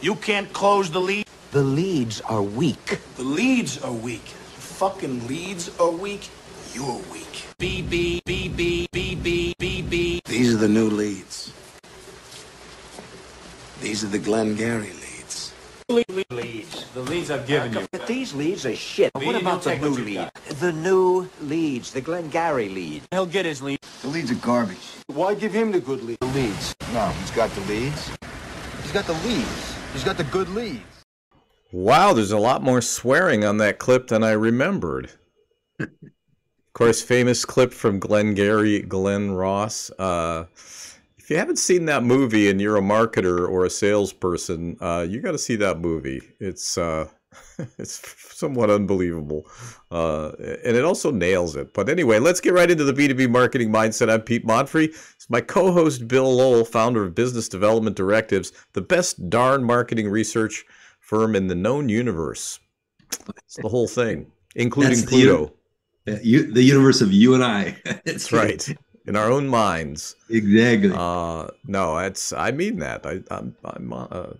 You can't close the lead. The leads are weak. The leads are weak. Fucking leads are weak. You're weak. BB, B B B. These are the new leads. These are the Glengarry leads. Leads. The leads I've given you. But these leads are shit. What about the new lead? The new leads. The Glengarry lead. He'll get his lead. The leads are garbage. Why give him the good lead? The leads. No, he's got the leads. He's got the leads. He's got the good leads. Wow, there's a lot more swearing on that clip than I remembered. of course, famous clip from Glengarry Glen Ross. Uh, if you haven't seen that movie and you're a marketer or a salesperson, uh, you got to see that movie. It's uh, it's somewhat unbelievable, uh, and it also nails it. But anyway, let's get right into the B2B marketing mindset. I'm Pete Monfre. It's my co-host Bill Lowell, founder of Business Development Directives, the best darn marketing research firm in the known universe. It's the whole thing, including That's Pluto. Uh, you, the universe of you and I. That's right. In our own minds. Exactly. Uh, no, that's I mean that. I, I'm, I'm uh,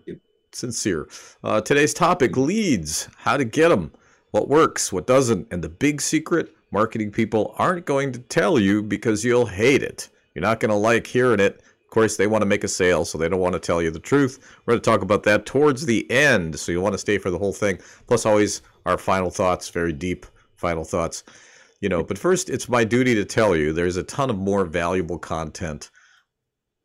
sincere. Uh, today's topic: leads. How to get them. What works, what doesn't, and the big secret: marketing people aren't going to tell you because you'll hate it. You're not going to like hearing it. Of course, they want to make a sale, so they don't want to tell you the truth. We're going to talk about that towards the end, so you want to stay for the whole thing. Plus, always our final thoughts, very deep final thoughts. You know, but first, it's my duty to tell you there's a ton of more valuable content,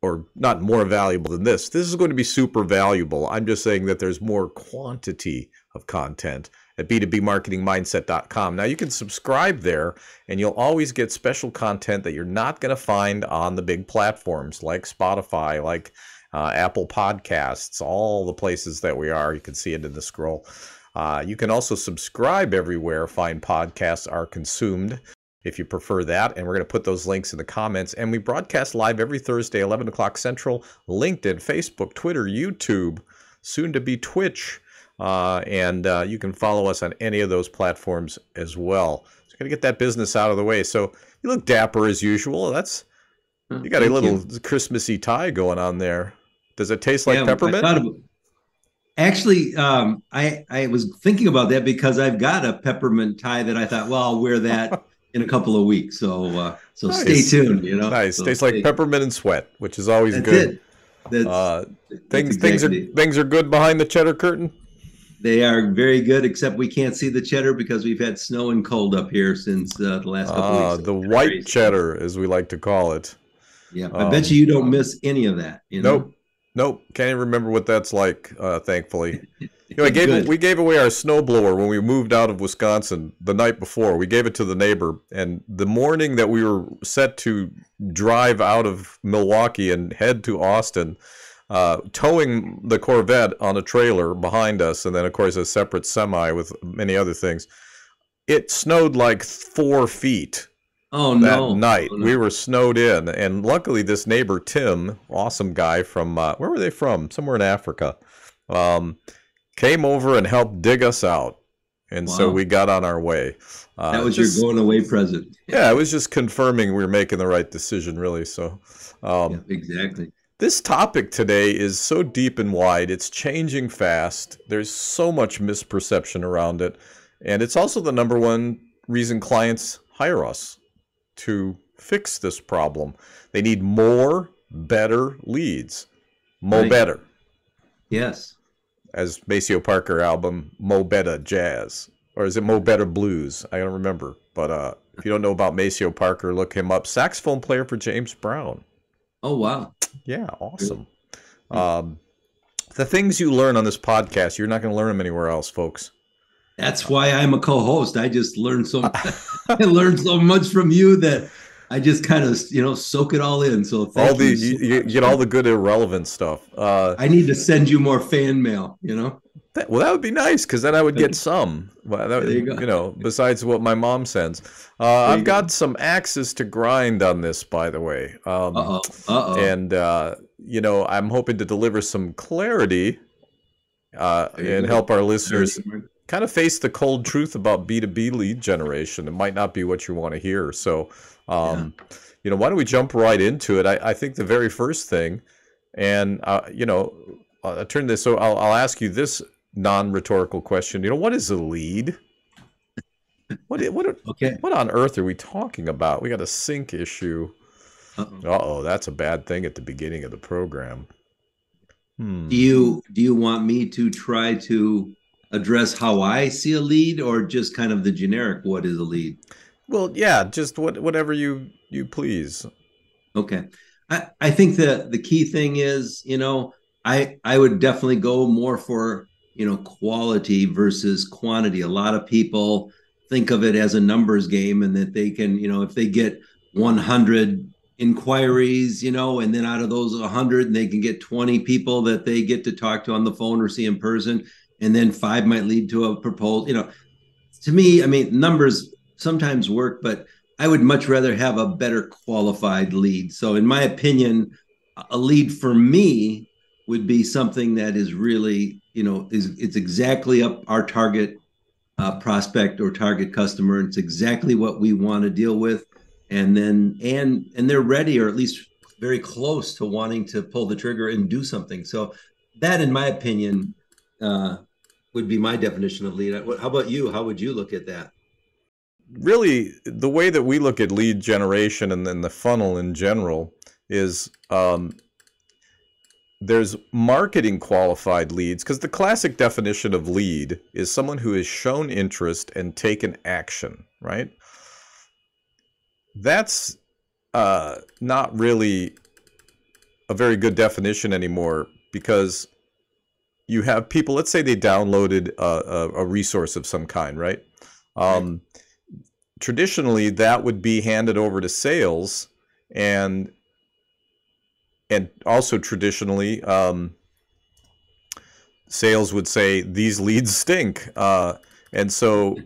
or not more valuable than this. This is going to be super valuable. I'm just saying that there's more quantity of content at b2bmarketingmindset.com. Now you can subscribe there and you'll always get special content that you're not going to find on the big platforms like Spotify, like uh, Apple Podcasts, all the places that we are. You can see it in the scroll. Uh, you can also subscribe everywhere fine podcasts are consumed if you prefer that. And we're going to put those links in the comments. And we broadcast live every Thursday, 11 o'clock Central, LinkedIn, Facebook, Twitter, YouTube, soon to be Twitch. Uh, and uh, you can follow us on any of those platforms as well. So, got to get that business out of the way. So, you look dapper as usual. That's you got a little you. Christmassy tie going on there. Does it taste like Yeah, peppermint? Actually, um, I I was thinking about that because I've got a peppermint tie that I thought, well, I'll wear that in a couple of weeks. So uh, so stay tuned. You know, nice. So Tastes like peppermint and sweat, which is always That's good. it. That's, Uh, that's things things are things are good behind the cheddar curtain. They are very good, except we can't see the cheddar because we've had snow and cold up here since uh, the last couple Ah, weeks. the white cheddar, as we like to call it. Yeah, Um, I bet you you don't miss any of that. You know? Nope, nope. Can't even remember what that's like. Uh, thankfully, you know, I gave Good. we gave away our snowblower when we moved out of Wisconsin the night before. We gave it to the neighbor, and the morning that we were set to drive out of Milwaukee and head to Austin. Uh, towing the Corvette on a trailer behind us, and then of course a separate semi with many other things. It snowed like four feet Oh that no! night. Oh, no. We were snowed in, and luckily, this neighbor Tim, awesome guy from uh, where were they from? Somewhere in Africa, um, came over and helped dig us out, and so we got on our way. Uh, that was just- your going away present. Yeah, it was just confirming we were making the right decision, really. So. Um, Yeah, exactly. This topic today is so deep and wide. It's changing fast. There's so much misperception around it. And it's also the number one reason clients hire us to fix this problem. They need more, better leads. Mo Right. better, Yes. as Maceo Parker album, Mo Better Jazz. Or is it Mo Better Blues? I don't remember. But uh, if you don't know about Maceo Parker, look him up. Saxophone player for James Brown. Oh wow. Yeah, awesome. Um, the things you learn on this podcast, you're not going to learn them anywhere else, folks. That's why I'm a co-host. I just learned so I learned so much from you that I just kind of you know soak it all in. So all the you. so you get all the good irrelevant stuff. Uh, I need to send you more fan mail. You know. That, well, that would be nice because then I would get some. Well, that, you go. know, besides what my mom sends. Uh, I've got some axes to grind on this, by the way. Um, Uh oh. Uh oh. and uh, you know, I'm hoping to deliver some clarity uh, and help our listeners kind of face the cold truth about B2B lead generation. It might not be what you want to hear. So, um, you know, why don't we jump right into it? I, I think the very first thing, and, uh, you know, uh, I turn this. So I'll, I'll ask you this non-rhetorical question. You know, what is a lead? What what Okay. what on earth are we talking about? We got a sync issue. Uh oh, that's a bad thing at the beginning of the program. Hmm. Do you do you want me to try to address how I see a lead, or just kind of the generic what is a lead? Well, yeah, just what whatever you you please. Okay. I, I think the the key thing is, you know, I I would definitely go more for, you know, quality versus quantity. A lot of people think of it as a numbers game and that they can, you know, if they get 100 inquiries, you know, and then out of those 100 they can get 20 people that they get to talk to on the phone or see in person and then five might lead to a proposal, you know. To me, I mean, numbers sometimes work, but I would much rather have a better qualified lead. So, in my opinion, a lead for me would be something that is really, you know, is it's exactly up our target uh, prospect or target customer. It's exactly what we want to deal with, and then and and they're ready, or at least very close to wanting to pull the trigger and do something. So, that, in my opinion, uh, would be my definition of lead. How about you? How would you look at that? really the way that we look at lead generation and then the funnel in general is um, there's marketing qualified leads because the classic definition of lead is someone who has shown interest and taken action right? That's uh, not really a very good definition anymore because you have people let's say they downloaded a, a, a resource of some kind right. Um, traditionally that would be handed over to sales and and also traditionally um, sales would say these leads stink. Uh, and so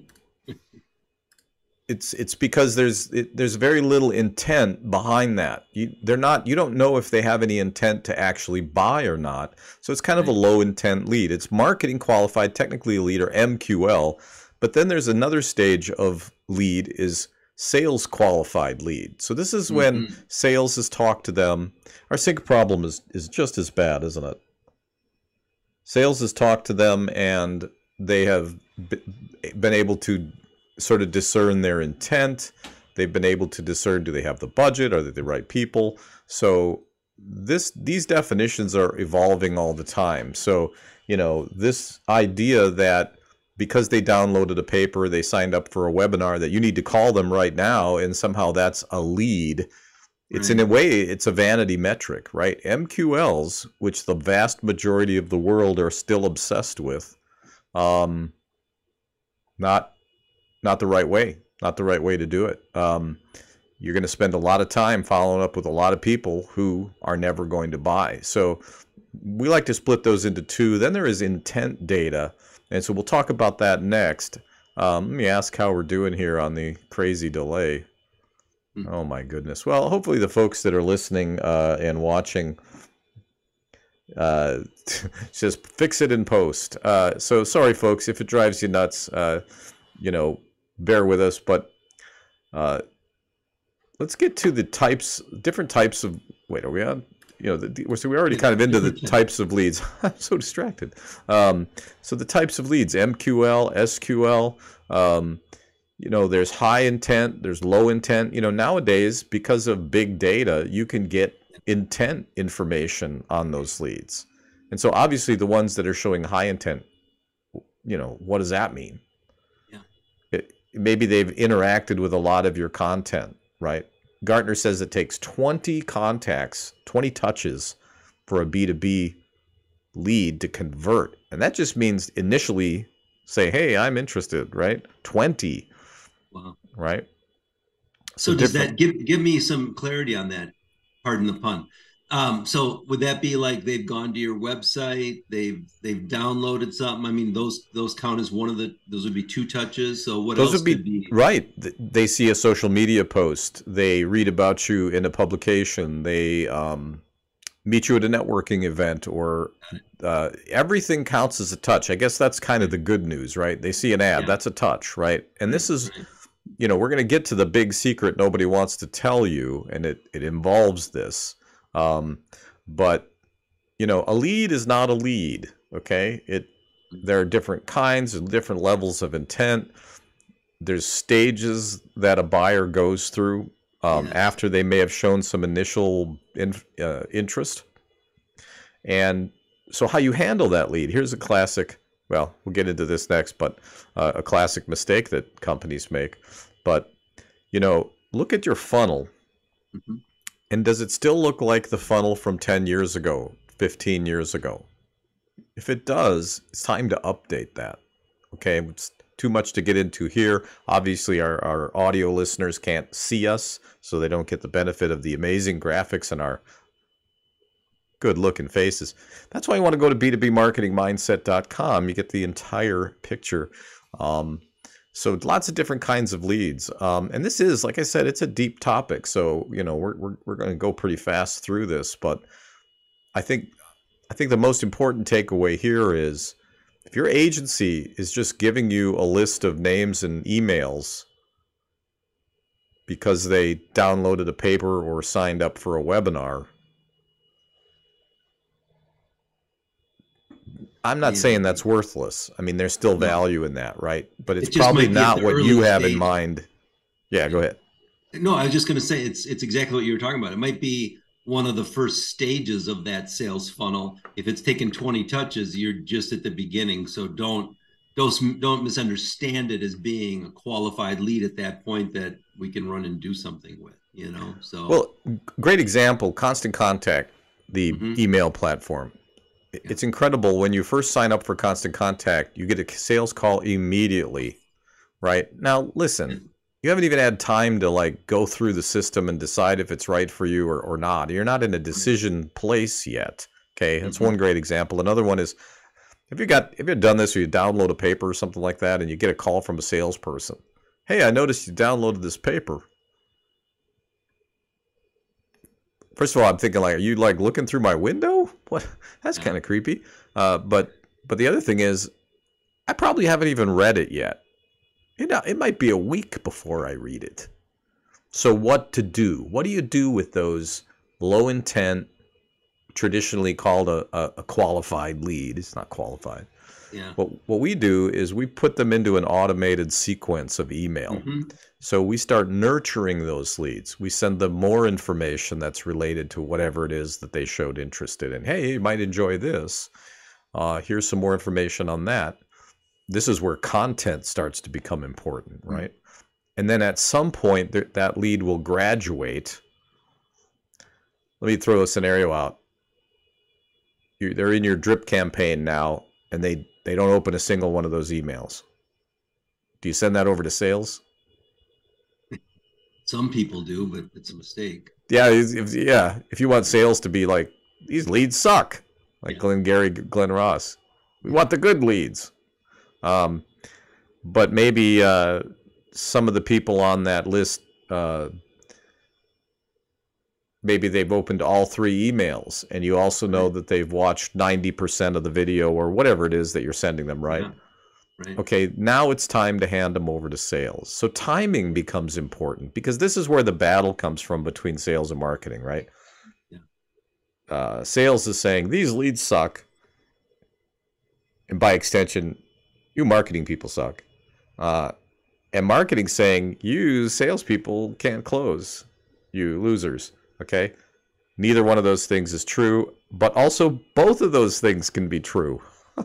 it's it's because there's it, there's very little intent behind that. You, they're not you don't know if they have any intent to actually buy or not. So it's kind of a low intent lead. It's marketing qualified technically a lead or mql but then there's another stage of lead is sales qualified lead. So this is when Mhm. sales has talked to them. Our sync problem is is just as bad, isn't it? Sales has talked to them and they have b- been able to sort of discern their intent. They've been able to discern do they have the budget, are they the right people? So this these definitions are evolving all the time. So, you know, this idea that because they downloaded a paper, they signed up for a webinar that you need to call them right now and somehow that's a lead. It's in a way it's a vanity metric, right? MQLs, which the vast majority of the world are still obsessed with, um, not not the right way, not the right way to do it. Um, you're going to spend a lot of time following up with a lot of people who are never going to buy. So we like to split those into two. Then there is intent data, and so we'll talk about that next. Um, let me ask how we're doing here on the crazy delay. Hmm. Oh my goodness. Well, hopefully the folks that are listening uh, and watching uh, just fix it in post. Uh, so sorry, folks, if it drives you nuts. Uh, you know, bear with us, but uh, let's get to the types, different types of. Wait, are we on? You know, the, so we're already kind of into the types of leads. I'm so distracted. Um, so the types of leads: MQL, SQL. Um, you know, there's high intent, there's low intent. You know, nowadays because of big data, you can get intent information on those leads, and so obviously the ones that are showing high intent. You know, what does that mean? Yeah. It, maybe they've interacted with a lot of your content, right? Gartner says it takes 20 contacts, 20 touches for a B2B lead to convert. And that just means initially say, hey, I'm interested, right? 20, Wow. right? So does different- that give give me some clarity on that? Pardon the pun. Um, so would that be like they've gone to your website, they've they've downloaded something? I mean, those those count as one of the those would be two touches. So what Those else would be, could be? right. They see a social media post. They read about you in a publication. They um, meet you at a networking event, or uh, everything counts as a touch. I guess that's kind of the good news, right? They see an ad. Yeah. That's a touch, right? And this is, you know, we're going to get to the big secret nobody wants to tell you, and it it involves this. Um, but you know, a lead is not a lead. Okay, it there are different kinds and different levels of intent. There's stages that a buyer goes through um, Yes. after they may have shown some initial in, uh, interest. And so, how you handle that lead? Here's a classic. Well, we'll get into this next, but uh, a classic mistake that companies make. But you know, look at your funnel, Mhm. And does it still look like the funnel from 10 years ago, 15 years ago? If it does, it's time to update that. Okay, it's too much to get into here. Obviously, our, our audio listeners can't see us, so they don't get the benefit of the amazing graphics and our good looking faces. That's why you want to go to b2bmarketingmindset.com. You get the entire picture. Um, so lots of different kinds of leads. Um, and this is, like I said, it's a deep topic. So, you know, we're, we're, we're going to go pretty fast through this, but I think, I think the most important takeaway here is if your agency is just giving you a list of names and emails because they downloaded a paper or signed up for a webinar, I'm not saying that's worthless. I mean, there's still value in that, right? But it's It probably might be at not what you have in mind. Yeah, go ahead. No, I was just going to say it's it's exactly what you were talking about. It might be one of the first stages of that sales funnel. If it's taken 20 touches, you're just at the beginning. So don't don't don't misunderstand it as being a qualified lead at that point that we can run and do something with. You know, so Well, great example Constant Contact, the Mhm. email platform. It's incredible when you first sign up for Constant Contact, you get a sales call immediately, right? Now, listen, you haven't even had time to like go through the system and decide if it's right for you or, or not. You're not in a decision place yet. Okay, that's Mhm. one great example. Another one is have you got have you've done this or you download a paper or something like that and you get a call from a salesperson? Hey, I noticed you downloaded this paper. First of all, I'm thinking like, are you like looking through my window? What? That's Yeah. kind of creepy. Uh, but but the other thing is, I probably haven't even read it yet. You know, it might be a week before I read it. So what to do? What do you do with those low intent, traditionally called a, a, a qualified lead? It's not qualified. yeah. What what we do is we put them into an automated sequence of email. Mhm. So we start nurturing those leads. We send them more information that's related to whatever it is that they showed interest in. Hey, you might enjoy this. Uh, here's some more information on that. This is where content starts to become important, right? And then at some point, th- that lead will graduate. Let me throw a scenario out. You, they're in your drip campaign now, and they they don't open a single one of those emails. Do you send that over to sales? Some people do, but it's a mistake. Yeah, if, yeah. If you want sales to be like these leads suck, like Yeah. Glenn Gary, Glen Ross, we want the good leads. Um, but maybe uh, some of the people on that list, uh, maybe they've opened all three emails, and you also know Right. that they've watched ninety percent of the video or whatever it is that you're sending them, right? Yeah. Right. Okay, now it's time to hand them over to sales. So timing becomes important because this is where the battle comes from between sales and marketing, right? Yeah. Uh, sales is saying these leads suck, and by extension, you marketing people suck. Uh, and marketing saying you salespeople can't close, you losers. Okay, neither one of those things is true, but also both of those things can be true.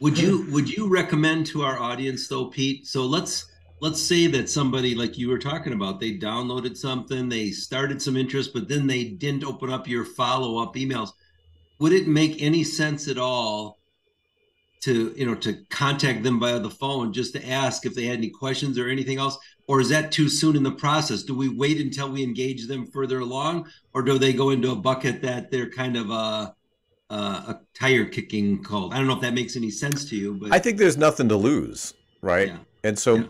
Would you would you recommend to our audience though, Pete? So let's let's say that somebody like you were talking about, they downloaded something, they started some interest, but then they didn't open up your follow-up emails. Would it make any sense at all to you know to contact them via the phone just to ask if they had any questions or anything else? Or is that too soon in the process? Do we wait until we engage them further along, or do they go into a bucket that they're kind of a uh, a tire kicking called. I don't know if that makes any sense to you, but I think there's nothing to lose, right? Yeah. And so Yeah.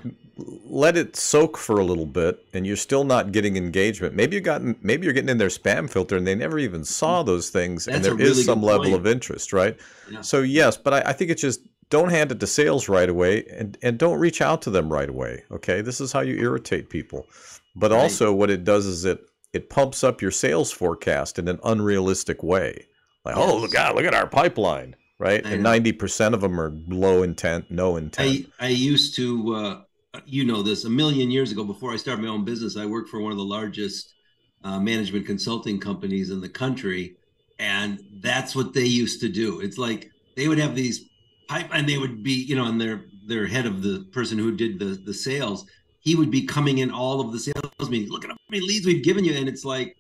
let it soak for a little bit, and you're still not getting engagement. Maybe you gotten, maybe you're getting in their spam filter, and they never even saw those things, and That's a there is really some level of interest, right? Yeah. So yes, but I, I think it's just don't hand it to sales right away, and and don't reach out to them right away. Okay, this is how you irritate people. But Right. also, what it does is it it pumps up your sales forecast in an unrealistic way. Like, oh, Yes. God, look at our pipeline, right? I And know. 90% of them are low intent, no intent. I I used to, uh, you know, this a million years ago before I started my own business. I worked for one of the largest uh, management consulting companies in the country, and that's what they used to do. It's like they would have these pipe, and they would be, you know, and their their head of the person who did the the sales, he would be coming in all of the sales meetings. Look at how many leads we've given you, and it's like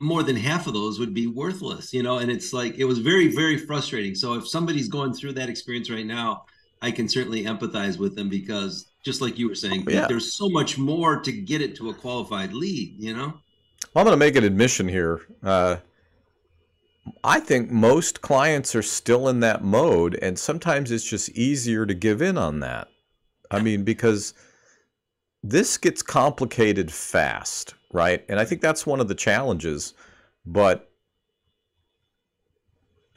more than half of those would be worthless, you know. And it's like it was very very frustrating. So if somebody's going through that experience right now. I can certainly empathize with them because just like you were saying, Yeah. there's so much more to get it to a qualified lead, you know? well, I'm going to make an admission here. Uh, I think most clients are still in that mode, and sometimes it's just easier to give in on that. I mean, because this gets complicated fast, right? And I think that's one of the challenges. But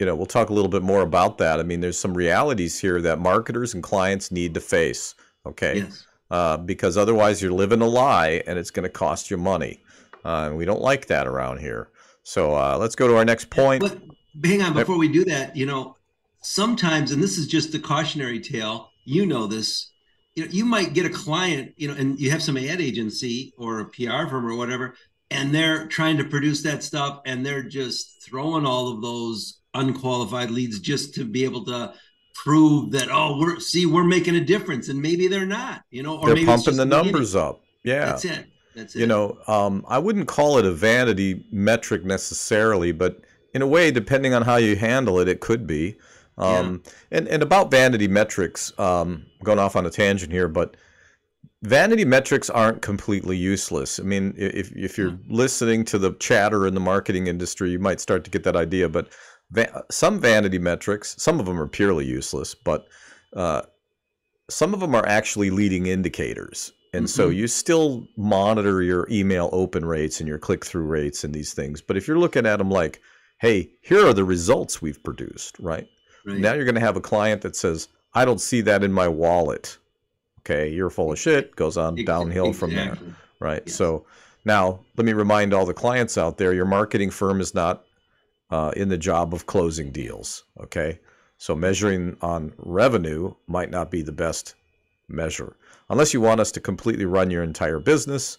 you know, we'll talk a little bit more about that. I mean, there's some realities here that marketers and clients need to face. Okay Yes. uh, because otherwise you're living a lie and it's going to cost you money. Uh, and we don't like that around here. So uh, let's go to our next point. But hang on, before we do that, you know, sometimes, and this is just the cautionary tale, you know this, you know, you might get a client, you know, and you have some ad agency or a PR firm or whatever, and they're trying to produce that stuff and they're just throwing all of those unqualified leads just to be able to prove that, oh, we're see, we're making a difference. And maybe they're not, you know, or They're maybe pumping the numbers up. Yeah. That's it. That's it. You know, um, I wouldn't call it a vanity metric necessarily, but in a way, depending on how you handle it, it could be. Um, and, and about vanity metrics, um, going off on a tangent here, but vanity metrics aren't completely useless. I mean, if, if you're listening to the chatter in the marketing industry, you might start to get that idea. But va- some vanity metrics, some of them are purely useless, but uh, some of them are actually leading indicators. And so Mhm. you still monitor your email open rates and your click through rates and these things. But if you're looking at them like, hey, here are the results we've produced, right? right. Now you're going to have a client that says, I don't see that in my wallet. Okay, you're full of shit, goes on Ex- downhill from there, right? Yes. So now let me remind all the clients out there your marketing firm is not uh, in the job of closing deals, okay? So measuring on revenue might not be the best measure. Unless you want us to completely run your entire business,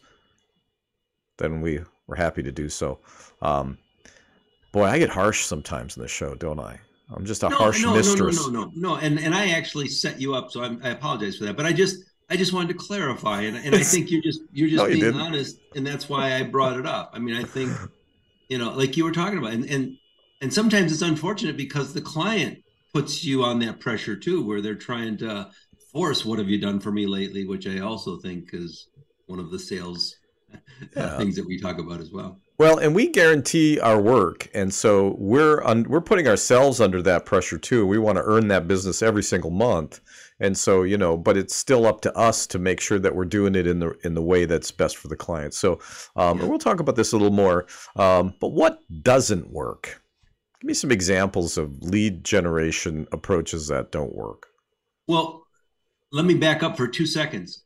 then we, we're happy to do so. Um, boy, I get harsh sometimes in the show, don't I? I'm just a harsh no, mistress. No, no, no, no, no. And and I actually set you up, so I'm, I apologize for that. But I just I just wanted to clarify, and, and I think you're just you're just No, being didn't. honest, and that's why I brought it up. I mean, I think you know, like you were talking about, and and and sometimes it's unfortunate because the client puts you on that pressure too, where they're trying to force what have you done for me lately, which I also think is one of the sales Yeah. things that we talk about as well. Well, and we guarantee our work, and so we're un- we're putting ourselves under that pressure too. We want to earn that business every single month, and so you know, but it's still up to us to make sure that we're doing it in the in the way that's best for the client. So, um, and we'll talk about this a little more. Um, but what doesn't work? Give me some examples of lead generation approaches that don't work. Well, let me back up for two seconds.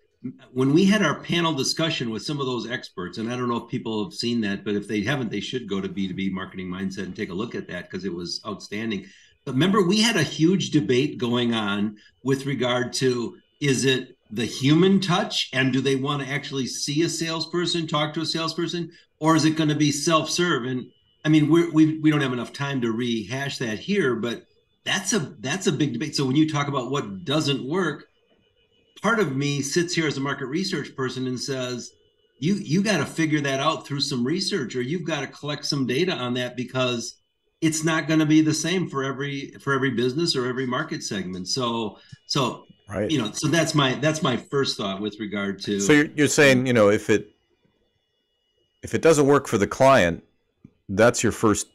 When we had our panel discussion with some of those experts, and I don't know if people have seen that, but if they haven't, they should go to B2B Marketing Mindset and take a look at that because it was outstanding. But remember, we had a huge debate going on with regard to is it the human touch and do they want to actually see a salesperson, talk to a salesperson, or is it going to be self serve? And I mean, we're, we we don't have enough time to rehash that here, but that's a that's a big debate. So when you talk about what doesn't work, part of me sits here as a market research person and says, you you got to figure that out through some research, or you've got to collect some data on that because it's not going to be the same for every for every business or every market segment. So so Right. you know so that's my that's my first thought with regard to So you're, you're saying, you know, if it if it doesn't work for the client, that's your first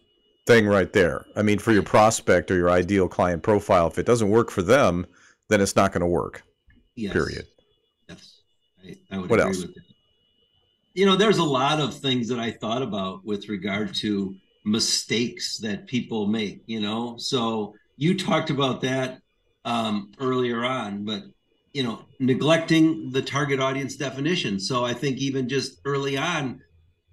thing right there. I mean, for your prospect or your ideal client profile, if it doesn't work for them, then it's not going to work. Yes. Period. Yes, I, I would What agree else? with that. You know, there's a lot of things that I thought about with regard to mistakes that people make. You know, so you talked about that um, earlier on, but you know, neglecting the target audience definition. So I think even just early on,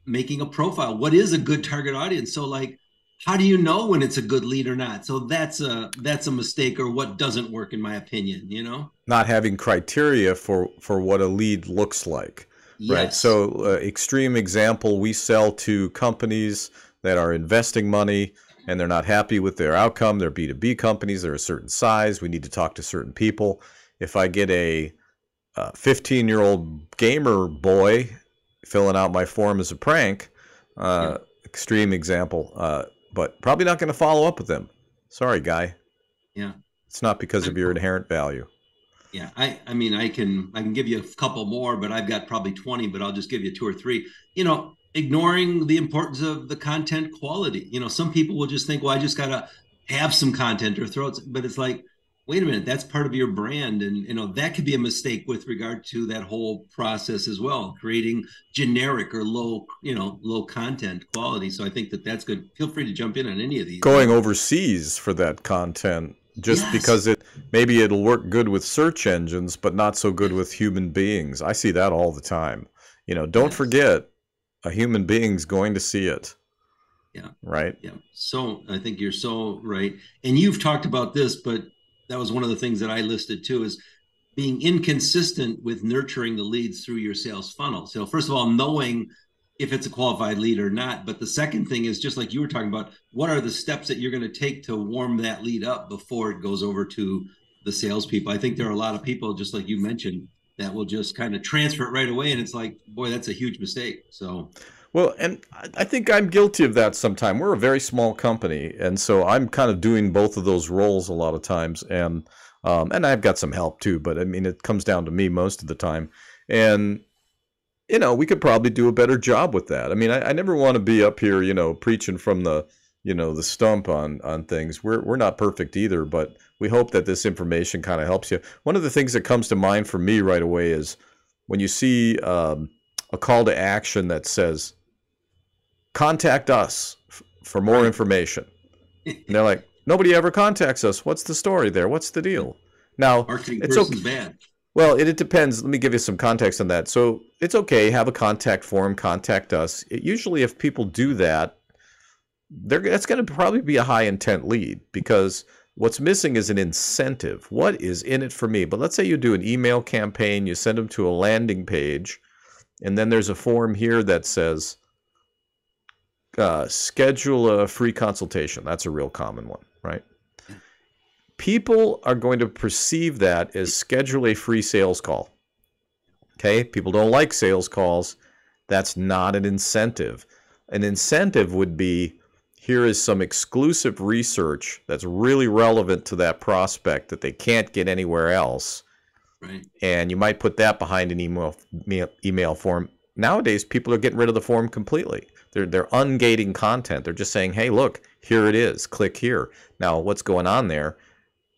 making a profile. What is a good target audience? So like, how do you know when it's a good lead or not? So that's a that's a mistake or what doesn't work in my opinion, you know? Not having criteria for for what a lead looks like. Right. So, uh, extreme example, we sell to companies that are investing money and they're not happy with their outcome. They're B2B companies, they're a certain size. We need to talk to certain people. If I get a 15 year old gamer boy filling out my form as a prank, uh, extreme example, uh, but probably not going to follow up with them. Sorry, guy. yeah. It's not because of your inherent value. Yeah, I I mean I can I can give you a couple more, but I've got probably 20, but I'll just give you two or three. You know, ignoring the importance of the content quality. You know, some people will just think, well, I just gotta have some content or throw it, but it's like, wait a minute, that's part of your brand. And you know, that could be a mistake with regard to that whole process as well, creating generic or low, you know, low content quality. So I think that that's good. Feel free to jump in on any of these. Going overseas for that content just Yes. because it maybe it'll work good with search engines but not so good with human beings. I see that all the time. You know, don't Yes. forget a human being's going to see it. Yeah. Right? Yeah. So I think you're so right. And you've talked about this, but that was one of the things that I listed too is being inconsistent with nurturing the leads through your sales funnel. So first of all, knowing if it's a qualified lead or not. But the second thing is just like you were talking about, what are the steps that you're going to take to warm that lead up before it goes over to the salespeople? I think there are a lot of people, just like you mentioned, that will just kind of transfer it right away. And it's like, boy, that's a huge mistake. So Well, and I- think I'm guilty of that sometime. We're a very small company, and so I'm kind of doing both of those roles a lot of times, and um, and I've got some help too. But I mean, it comes down to me most of the time, and you know, we could probably do a better job with that. I mean, I, I never want to be up here, you know, preaching from the you know the stump on on things. We're we're not perfect either, but we hope that this information kind of helps you. One of the things that comes to mind for me right away is when you see um, a call to action that says contact us f- for more information. And they're like, nobody ever contacts us. What's the story there? What's the deal? Now, marketing it's okay. bad. Well, it, it depends. Let me give you some context on that. So it's okay. Have a contact form. Contact us. It, usually, if people do that, they're that's going to probably be a high intent lead because what's missing is an incentive. What is in it for me? But let's say you do an email campaign. You send them to a landing page, and then there's a form here that says uh, schedule a free consultation. That's a real common one, right? People are going to perceive that as schedule a free sales call. Okay, people don't like sales calls. That's not an incentive. An incentive would be here is some exclusive research that's really relevant to that prospect that they can't get anywhere else Right. and you might put that behind an email email form. Nowadays, people are getting rid of the form completely. They're they're ungating content. They're just saying, "Hey, look, here it is. Click here." Now, what's going on there?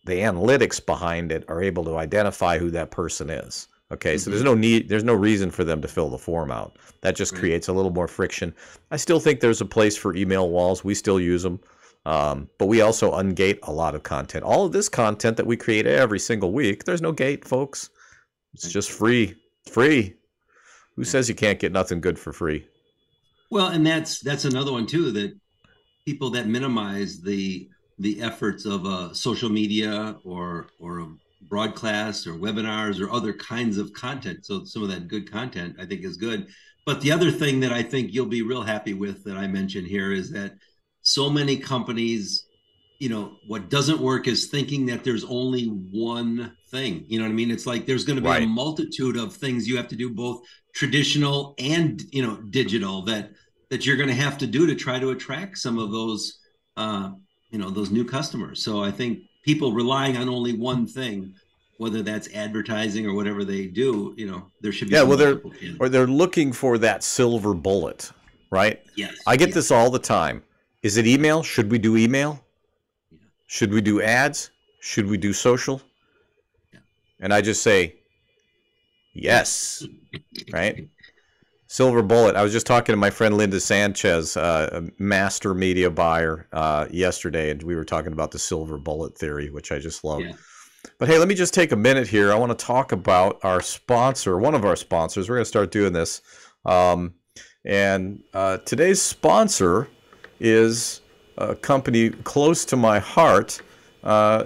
The analytics behind it are able to identify who that person is. Okay, so there's no need, there's no reason for them to fill the form out. That just creates a little more friction. I still think there's a place for email walls. We still use them. Um, but we also ungate a lot of content. All of this content that we create every single week, there's no gate, folks. It's just free. Free. Who says you can't get nothing good for free? Well, and that's that's another one too that people that minimize the the efforts of uh, social media or or a broadcast or webinars or other kinds of content. So some of that good content I think is good. But the other thing that I think you'll be real happy with that I mentioned here is that so many companies, you know, what doesn't work is thinking that there's only one thing. You know what I mean? It's like there's going to be Right. a multitude of things you have to do, both traditional and you know digital that that you're going to have to do to try to attract some of those uh, you know those new customers. So I think people relying on only one thing, whether that's advertising or whatever they do, you know, there should be Yeah, well, they're or they're looking for that silver bullet, right? yes, I get yes. this all the time. Is it email? Should we do email? Should we do ads? Should we do social? Yeah. And I just say, yes, right? Silver bullet. I was just talking to my friend Linda Sanchez, uh, a master media buyer, uh, yesterday, and we were talking about the silver bullet theory, which I just love. Yeah. But hey, let me just take a minute here. I want to talk about our sponsor, one of our sponsors. We're going to start doing this. Um, and uh, today's sponsor is a company close to my heart, uh,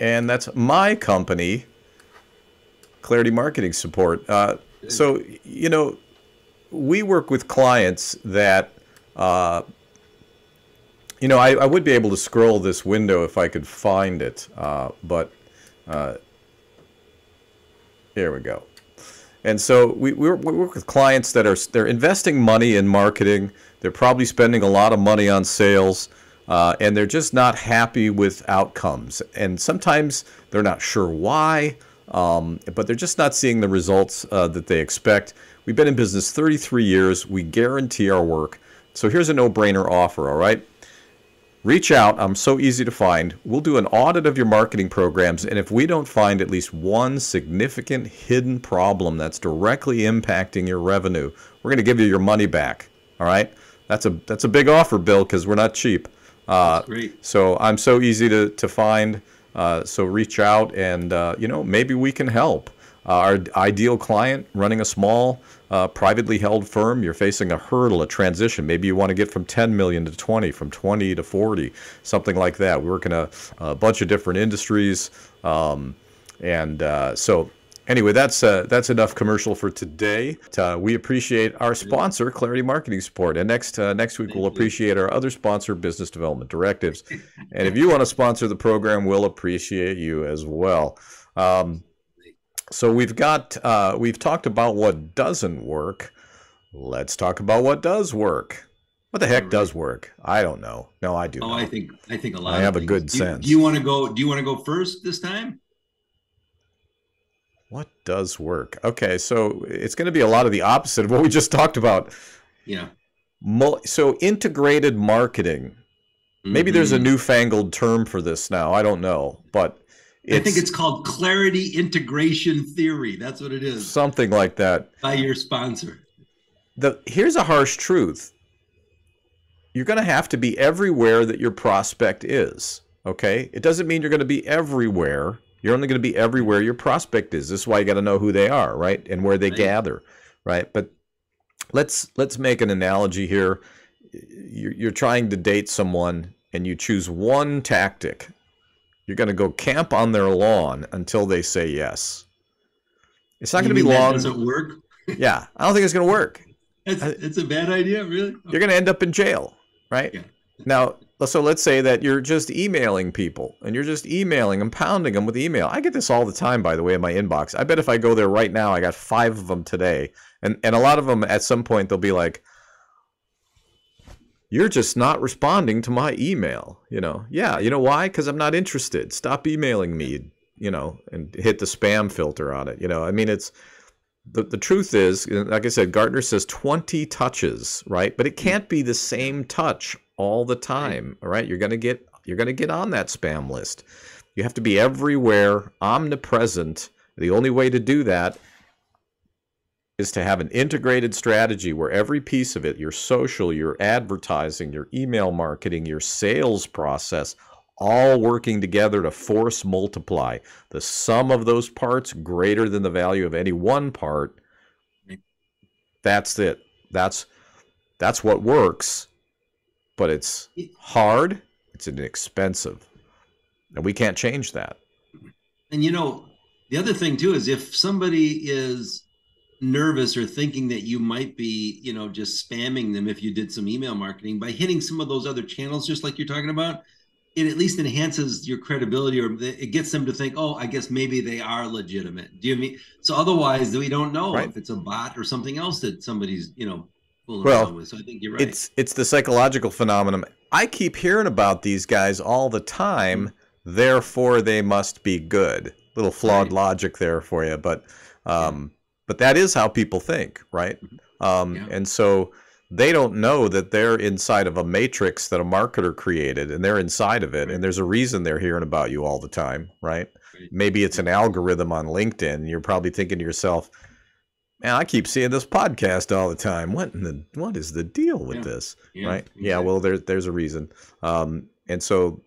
and that's my company, Clarity Marketing Support. Uh, so, you know, we work with clients that, uh, you know, I, I, would be able to scroll this window if I could find it, uh, but uh, here we go. And so we, we work with clients that are they're investing money in marketing. They're probably spending a lot of money on sales, uh, and they're just not happy with outcomes. And sometimes they're not sure why, um, but they're just not seeing the results uh, that they expect. We've been in business 33 years. We guarantee our work. So here's a no-brainer offer. All right. Reach out. I'm so easy to find. We'll do an audit of your marketing programs, and if we don't find at least one significant hidden problem that's directly impacting your revenue, we're going to give you your money back. All right? That's a that's a big offer, Bill, because we're not cheap. Uh, great. So I'm so easy to to find. Uh, so reach out, and uh, you know maybe we can help. Uh, our ideal client running a small uh, privately held firm, you're facing a hurdle, a transition. Maybe you want to get from 10 million to 20, from 20 to 40, something like that. We work in a, a bunch of different industries, um, and uh, so anyway, that's uh, that's enough commercial for today. Uh, we appreciate our sponsor, Clarity Marketing Support, and next uh, next week we'll appreciate our other sponsor, Business Development Directives. and if you want to sponsor the program, we'll appreciate you as well. Um, so we've got uh, we've talked about what doesn't work. Let's talk about what does work. What the heck does work? I don't know. No, I do. Oh, know. I think I think a lot. I have things. a good do sense. do you want to go? Do you want to go first this time? What does work? Okay, so it's going to be a lot of the opposite of what we just talked about. Yeah. So integrated marketing. Maybe mm-hmm. there's a newfangled term for this now. I don't know, but I think it's called clarity integration theory. That's what it is. Something like that. By your sponsor. The here's a harsh truth. You're going to have to be everywhere that your prospect is. Okay? It doesn't mean you're going to be everywhere. You're only going to be everywhere your prospect is. This is why you got to know who they are, right? And where they right. gather, right? But let's let's make an analogy here. You're, you're trying to date someone and you choose one tactic you're going to go camp on their lawn until they say yes. It's not going to be long. doesn't work. yeah, I don't think it's going to work. It's, it's a bad idea, really. You're going to end up in jail, right? Yeah. Now, so let's say that you're just emailing people and you're just emailing and pounding them with email. I get this all the time, by the way, in my inbox. I bet if I go there right now, I got five of them today. And, and a lot of them at some point, they'll be like, you're just not responding to my email you know? Yeah you know why? Because i'm not interested. Stop emailing me you know and hit the spam filter on it you know? I mean it's the, the truth is like i said gartner says 20 touches right? But it hmm. can't be the same touch all the time all right you're going to get you're going to get on that spam list. You have to be everywhere omnipresent. The only way to do that is to have an integrated strategy where every piece of it, your social, your advertising, your email marketing, your sales process, all working together to force multiply. The sum of those parts greater than the value of any one part. That's it. That's that's what works, but it's hard, it's inexpensive. And we can't change that. And you know, the other thing too is if somebody is nervous or thinking that you might be, you know, just spamming them if you did some email marketing by hitting some of those other channels, just like you're talking about, it at least enhances your credibility or it gets them to think, oh, I guess maybe they are legitimate. Do you mean so? Otherwise, we don't know right. if it's a bot or something else that somebody's, you know, well. So I think you're right. It's it's the psychological phenomenon. I keep hearing about these guys all the time. Therefore, they must be good. Little flawed right. logic there for you, but um, but that is how people think, right? Mm-hmm. Um, yeah. And so they don't know that they're inside of a matrix that a marketer created and they're inside of it. Right. And there's a reason they're hearing about you all the time, right? right. Maybe it's an algorithm on LinkedIn. And you're probably thinking to yourself, man, I keep seeing this podcast all the time. What in the what is the deal with yeah. this? Yeah, right? Exactly. Yeah, well there's there's a reason. Um, and so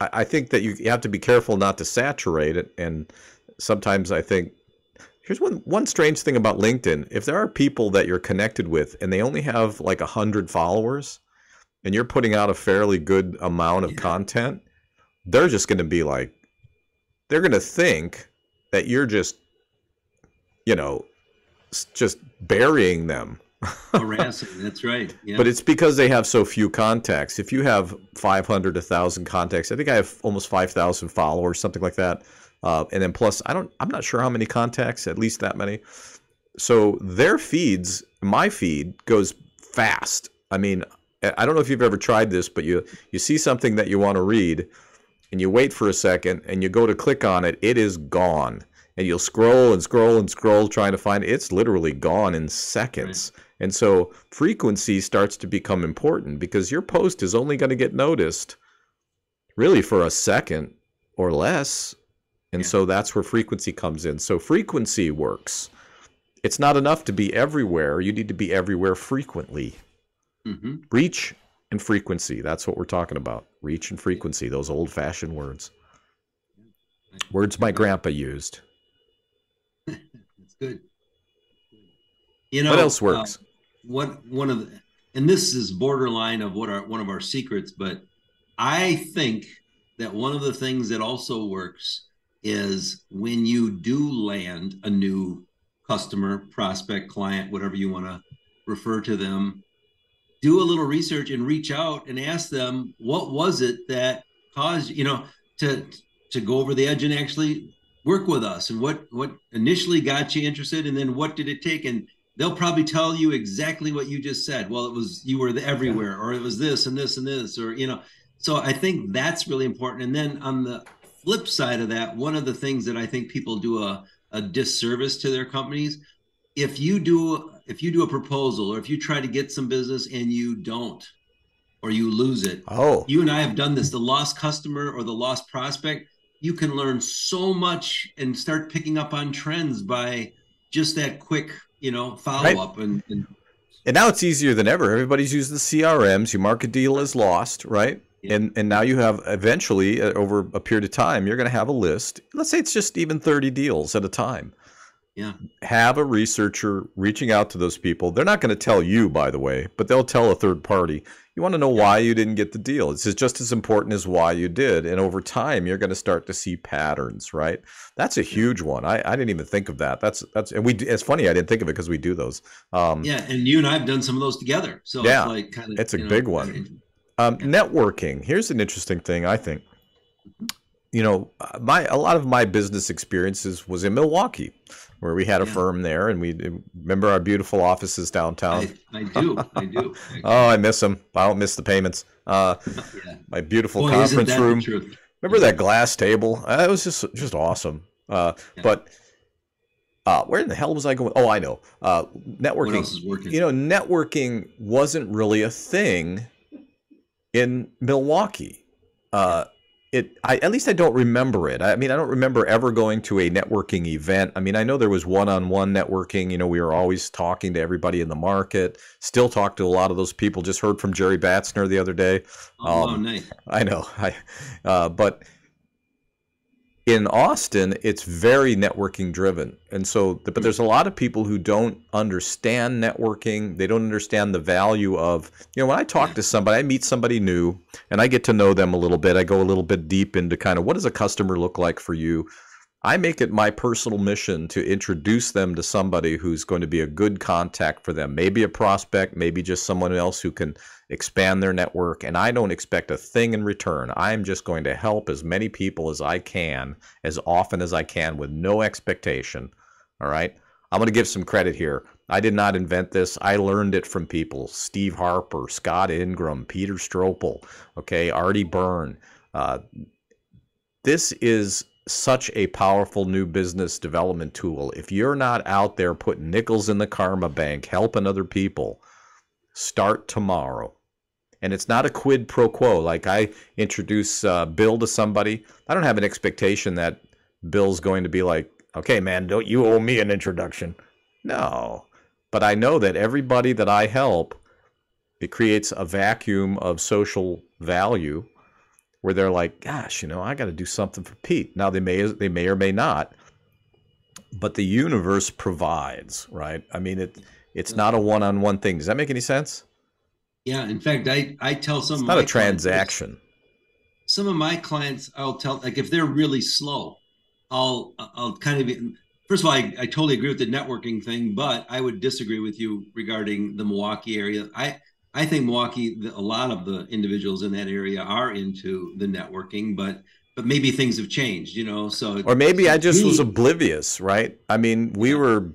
I, I think that you have to be careful not to saturate it. And sometimes I think Here's one one strange thing about LinkedIn. If there are people that you're connected with and they only have like a hundred followers, and you're putting out a fairly good amount of Yeah. content, they're just going to be like, they're going to think that you're just, you know, just burying them. harassing. That's right. Yeah. But it's because they have so few contacts. If you have 500, 1,000 contacts, I think I have almost 5,000 followers, something like that. Uh, and then plus, I don't, I'm not sure how many contacts, at least that many. So their feeds, my feed goes fast. I mean, I I don't know if you've ever tried this, but you you see something that you want to read, and you wait for a second, and you go to click on it, it is gone, and you'll scroll and scroll and scroll trying to find it. It's literally gone in seconds. And so frequency starts to become important because your post is only going to get noticed really for a second or less. And Yeah. so that's where frequency comes in. So frequency works. It's not enough to be everywhere. You need to be everywhere frequently. hmm Reach and frequency. That's what we're talking about. Reach and frequency, those old fashioned words. Words my grandpa used. That's good. You know what else uh, works? what one of the and this is borderline of what our one of our secrets but i think that one of the things that also works is when you do land a new customer prospect client whatever you want to refer to them do a little research and reach out and ask them what was it that caused you know to to go over the edge and actually work with us? And what what initially got you interested? And then what did it take? And they'll probably tell you exactly what you just said. Well it was you were everywhere or it was this and this and this or you know. So i think that's really important. And then on the flip side of that one of the things that i think people do a, a disservice to their companies if you do if you do a proposal or if you try to get some business and you don't or you lose it Oh, you and I have done this the lost customer or the lost prospect. You can learn so much and start picking up on trends by just that quick, you know, follow Right. up. And, and And now it's easier than ever. Everybody's using the CRMs. You mark a deal as lost, right? Yeah. And and now you have eventually uh, over a period of time, you're going to have a list. Let's say it's just even 30 deals at a time. yeah, Have a researcher reaching out to those people. They're not going to tell you, by the way, but they'll tell a third party. You want to know why you didn't get the deal. It's just as important as why you did. And over time, you're going to start to see patterns, right? That's a huge one. I, I didn't even think of that. That's that's and we. It's funny I didn't think of it because we do those. Um, yeah. And you and I have done some of those together. So Yeah, it's like kind of it's a big one. Um, networking. Here's an interesting thing. I think, you know, uh, my a lot of my business experiences was in Milwaukee, where we had a Yeah. firm there, and we remember our beautiful offices downtown. I, I do. I do. oh, I miss them. I don't miss the payments. Uh, yeah. my beautiful Boy, conference room. Remember that glass table? Uh, That was just just awesome. Uh, Yeah. But uh, where in the hell was I going? Oh, I know. Uh, networking. What else is working? You know, networking wasn't really a thing in Milwaukee. Uh, it, I, at least I don't remember it. I mean, I don't remember ever going to a networking event. I mean, I know there was one-on-one networking. You know, we were always talking to everybody in the market. Still talk to a lot of those people. Just heard from Jerry Batzner the other day. oh, um, nice. I know. I, uh, but in Austin, it's very networking driven, and so but hmm. there's a lot of people who don't understand networking. They don't understand the value of you know when I talk to somebody, I meet somebody new, and I get to know them a little bit. I go a little bit deep into kind of what does a customer look like for you. I make it my personal mission to introduce them to somebody who's going to be a good contact for them. Maybe a prospect, maybe just someone else who can expand their network. And I don't expect a thing in return. I'm just going to help as many people as I can, as often as I can, with no expectation. All right. I'm going to give some credit here. I did not invent this. I learned it from people Steve Harper, Scott Ingram, Peter Strople, okay, Artie Byrne. Uh, this is such a powerful new business development tool. If you're not out there putting nickels in the karma bank, helping other people, start tomorrow. And it's not a quid pro quo. Like I introduce uh, Bill to somebody, I don't have an expectation that Bill's going to be like, okay, man, don't you owe me an introduction? No. But I know that everybody that I help, it creates a vacuum of social value where they're like, gosh, you know, I got to do something for Pete. Now they may they may or may not, but the universe provides, right? I mean, it it's not a one-on-one thing. Does that make any sense? Yeah, in fact, I I tell some It's not a clients- transaction. some of my clients i'll tell like if they're really slow i'll i'll kind of first of all I, I totally agree with the networking thing but i would disagree with you regarding the milwaukee area i i think milwaukee a lot of the individuals in that area are into the networking but but maybe things have changed you know so Or maybe I just was oblivious, right? I mean, we were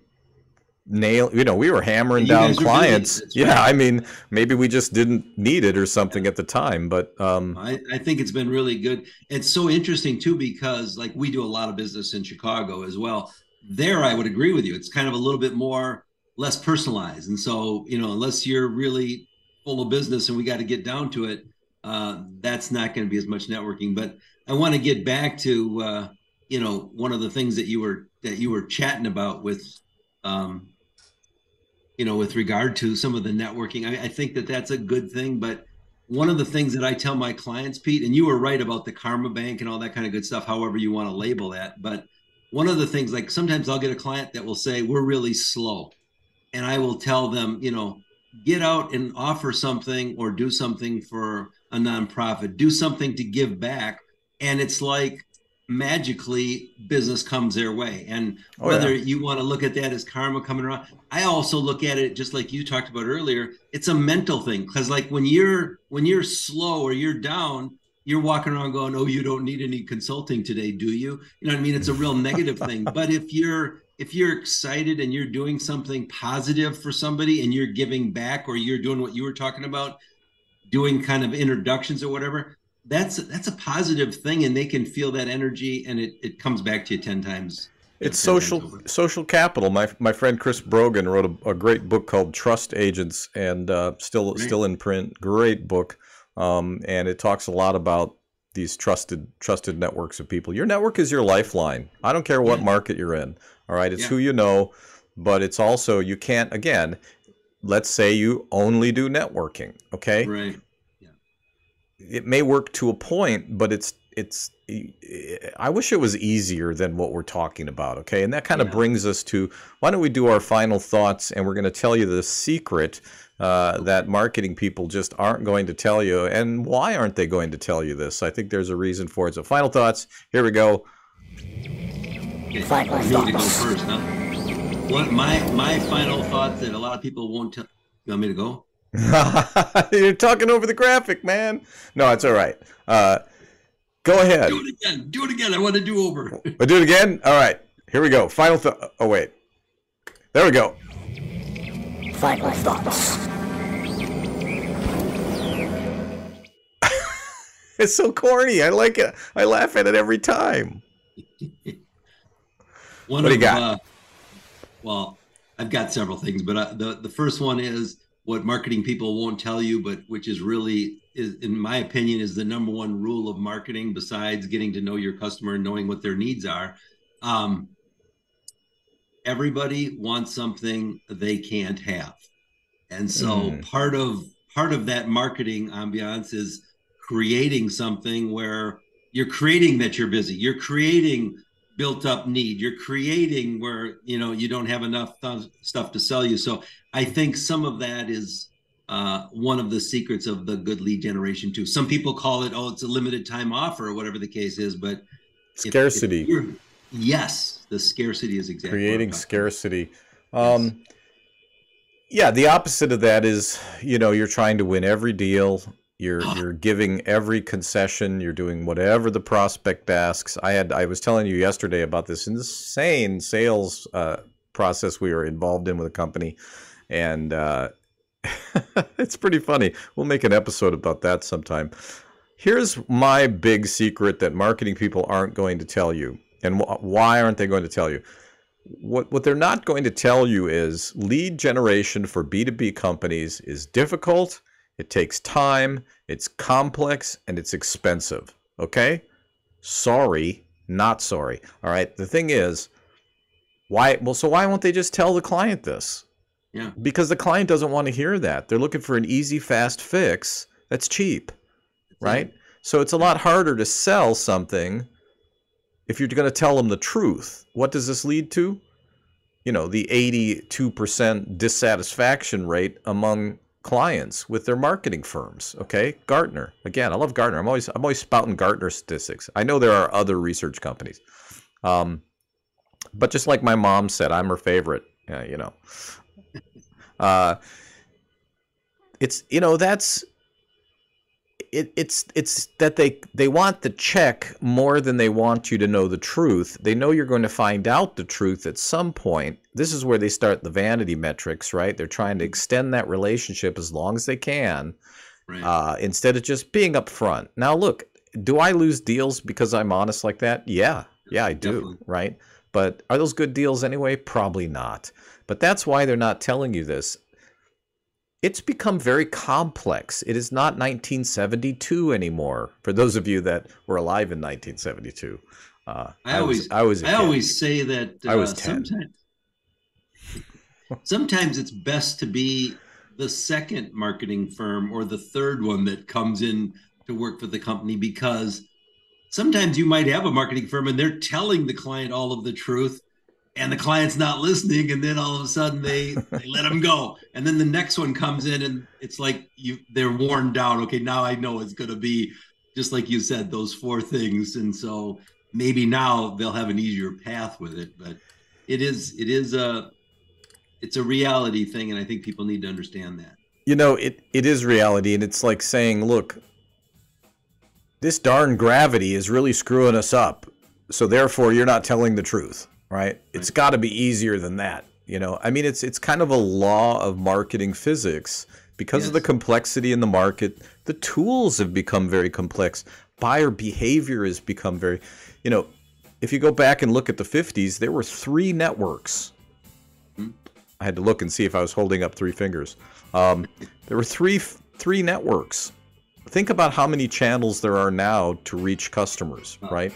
nail, you know, we were hammering down guys were busy. clients. Yeah, right. I mean, maybe we just didn't need it or something at the time, but um I, I think it's been really good. It's so interesting too because like we do a lot of business in Chicago as well. There, I would agree with you. It's kind of a little bit more less personalized, and so you know, unless you're really full of business and we got to get down to it, uh, that's not going to be as much networking. But I want to get back to uh, you know one of the things that you were that you were chatting about with. Um, you know, with regard to some of the networking, I, I think that that's a good thing. But one of the things that I tell my clients, Pete, and you were right about the Karma Bank and all that kind of good stuff, however you want to label that. But one of the things, like sometimes I'll get a client that will say, We're really slow. And I will tell them, you know, get out and offer something or do something for a nonprofit, do something to give back. And it's like magically business comes their way. And Oh, whether yeah. you want to look at that as karma coming around, I also look at it just like you talked about earlier. It's a mental thing because, like, when you're when you're slow or you're down, you're walking around going, "Oh, you don't need any consulting today, do you?" You know what I mean? It's a real negative thing. But if you're if you're excited and you're doing something positive for somebody and you're giving back or you're doing what you were talking about, doing kind of introductions or whatever, that's that's a positive thing, and they can feel that energy, and it it comes back to you ten times. It's 10 social over. social capital. My my friend Chris Brogan wrote a, a great book called Trust Agents, and uh, still Great. still in print. Great book, um, and it talks a lot about these trusted trusted networks of people. Your network is your lifeline. I don't care what Yeah. market you're in. All right, it's Yeah. who you know, but it's also you can't again. Let's say you only do networking. Okay, Right. Yeah. it may work to a point, but it's it's. I wish it was easier than what we're talking about. Okay, and that kind of brings us to why don't we do our final thoughts, and we're going to tell you the secret uh, that marketing people just aren't going to tell you, and why aren't they going to tell you this? I think there's a reason for it. So, final thoughts. Here we go. Final me to go first, huh? What my my final thought that a lot of people won't tell. You want me to go? You're talking over the graphic, man. No, it's all right. Uh, go ahead. Do it again. Do it again. I want to do over. We'll do it again. All right. Here we go. Final thought. Oh wait. There we go. Final thoughts. It's so corny. I like it. I laugh at it every time. One What do you of, got? Uh, well, I've got several things, but uh, the the first one is what marketing people won't tell you, but which is really is, in my opinion, is the number one rule of marketing. Besides getting to know your customer and knowing what their needs are, um, everybody wants something they can't have, and so Mm. part of part of that marketing ambiance is creating something where you're creating that you're busy. You're creating built up need. You're creating where you know you don't have enough th- stuff to sell you. So I think some of that is uh, one of the secrets of the good lead generation too. Some people call it oh it's a limited time offer or whatever the case is, but if- if Scarcity. you're- yes, the scarcity is exactly Creating scarcity. Um, yeah, the opposite of that is, you know, you're trying to win every deal. You're you're giving every concession. You're doing whatever the prospect asks. I had I was telling you yesterday about this insane sales uh, process we were involved in with a company, and uh, it's pretty funny. We'll make an episode about that sometime. Here's my big secret that marketing people aren't going to tell you, and wh- why aren't they going to tell you? what what they're not going to tell you is lead generation for B2B companies is difficult, it takes time, it's complex and it's expensive. Okay? Sorry, not sorry. All right? The thing is why well so why won't they just tell the client this? Yeah. Because the client doesn't want to hear that. They're looking for an easy fast fix that's cheap. Right? So it's a lot harder to sell something if you're going to tell them the truth, what does this lead to? You know, the 82% dissatisfaction rate among clients with their marketing firms. Okay, Gartner. Again, I love Gartner. I'm always I'm always spouting Gartner statistics. I know there are other research companies, um, but just like my mom said, I'm her favorite. Yeah, you know. Uh, it's you know that's it, it's it's that they they want the check more than they want you to know the truth. They know you're going to find out the truth at some point. This is where they start the vanity metrics, right? They're trying to extend that relationship as long as they can, Right. uh, instead of just being upfront. Now, look, do I lose deals because I'm honest like that? Yeah, yeah, I do, Definitely. right? But are those good deals anyway? Probably not. But that's why they're not telling you this it's become very complex. It is not 1972 anymore. For those of you that were alive in 1972, uh, I always, was, I was, I always say that uh, I was 10. Sometimes, sometimes it's best to be the second marketing firm or the third one that comes in to work for the company because sometimes you might have a marketing firm and they're telling the client all of the truth and the client's not listening and then all of a sudden they, they let them go. And then the next one comes in and it's like you they're worn down. Okay now i know it's going to be just like you said those four things. And so maybe now they'll have an easier path with it but it is it is a it's a reality thing and i think people need to understand that. You know, it, it is reality, and it's like saying, look, this darn gravity is really screwing us up. So therefore, you're not telling the truth, right? It's got to be easier than that. You know, I mean, it's it's kind of a law of marketing physics because of the complexity in the market. The tools have become very complex. Buyer behavior has become very, you know, if you go back and look at the 50s, there were three networks. I had to look and see if I was holding up three fingers. Um, there were three three networks. Think about how many channels there are now to reach customers, right?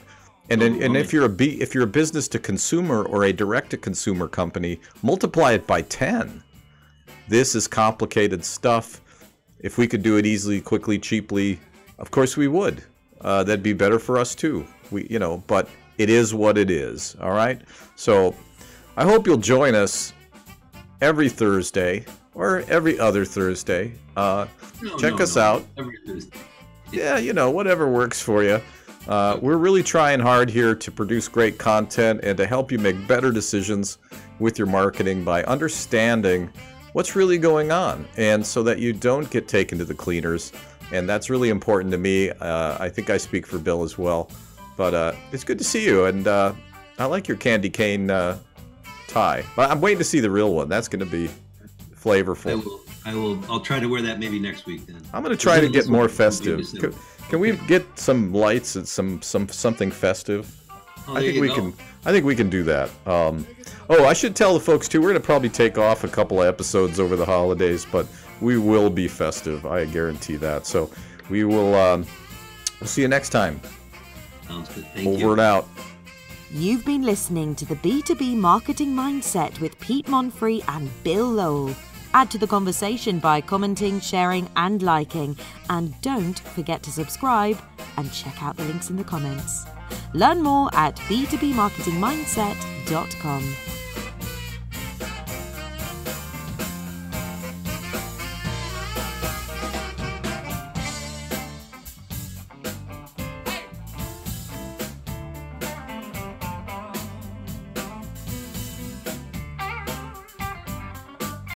And then, and if you're a B, if you're a business to consumer or a direct to consumer company, multiply it by ten. This is complicated stuff. If we could do it easily, quickly, cheaply, of course we would. Uh, that'd be better for us too. We, you know, but it is what it is. All right. So, I hope you'll join us every Thursday or every other Thursday. Uh, No, check no, us no. out. Every Thursday. Yeah, you know, whatever works for you. Uh, we're really trying hard here to produce great content and to help you make better decisions with your marketing by understanding what's really going on and so that you don't get taken to the cleaners. And that's really important to me. Uh, I think I speak for Bill as well. But uh, it's good to see you. And uh, I like your candy cane uh, tie. But I'm waiting to see the real one. That's going to be I flavorful. will. I will. I'll try to wear that maybe next week then. I'm gonna try to get more festive. December. Can, can we get some lights and some some something festive? Oh, I think we go. can. I think we can do that. Um, oh, I should tell the folks too. We're gonna probably take off a couple of episodes over the holidays, but we will be festive. I guarantee that. So we will. Um, we'll see you next time. Sounds good. Thank Over you. and out. You've been listening to the B2B Marketing Mindset with Pete Monfre and Bill Lowell. Add to the conversation by commenting, sharing, and liking. And don't forget to subscribe and check out the links in the comments. Learn more at b2bmarketingmindset.com.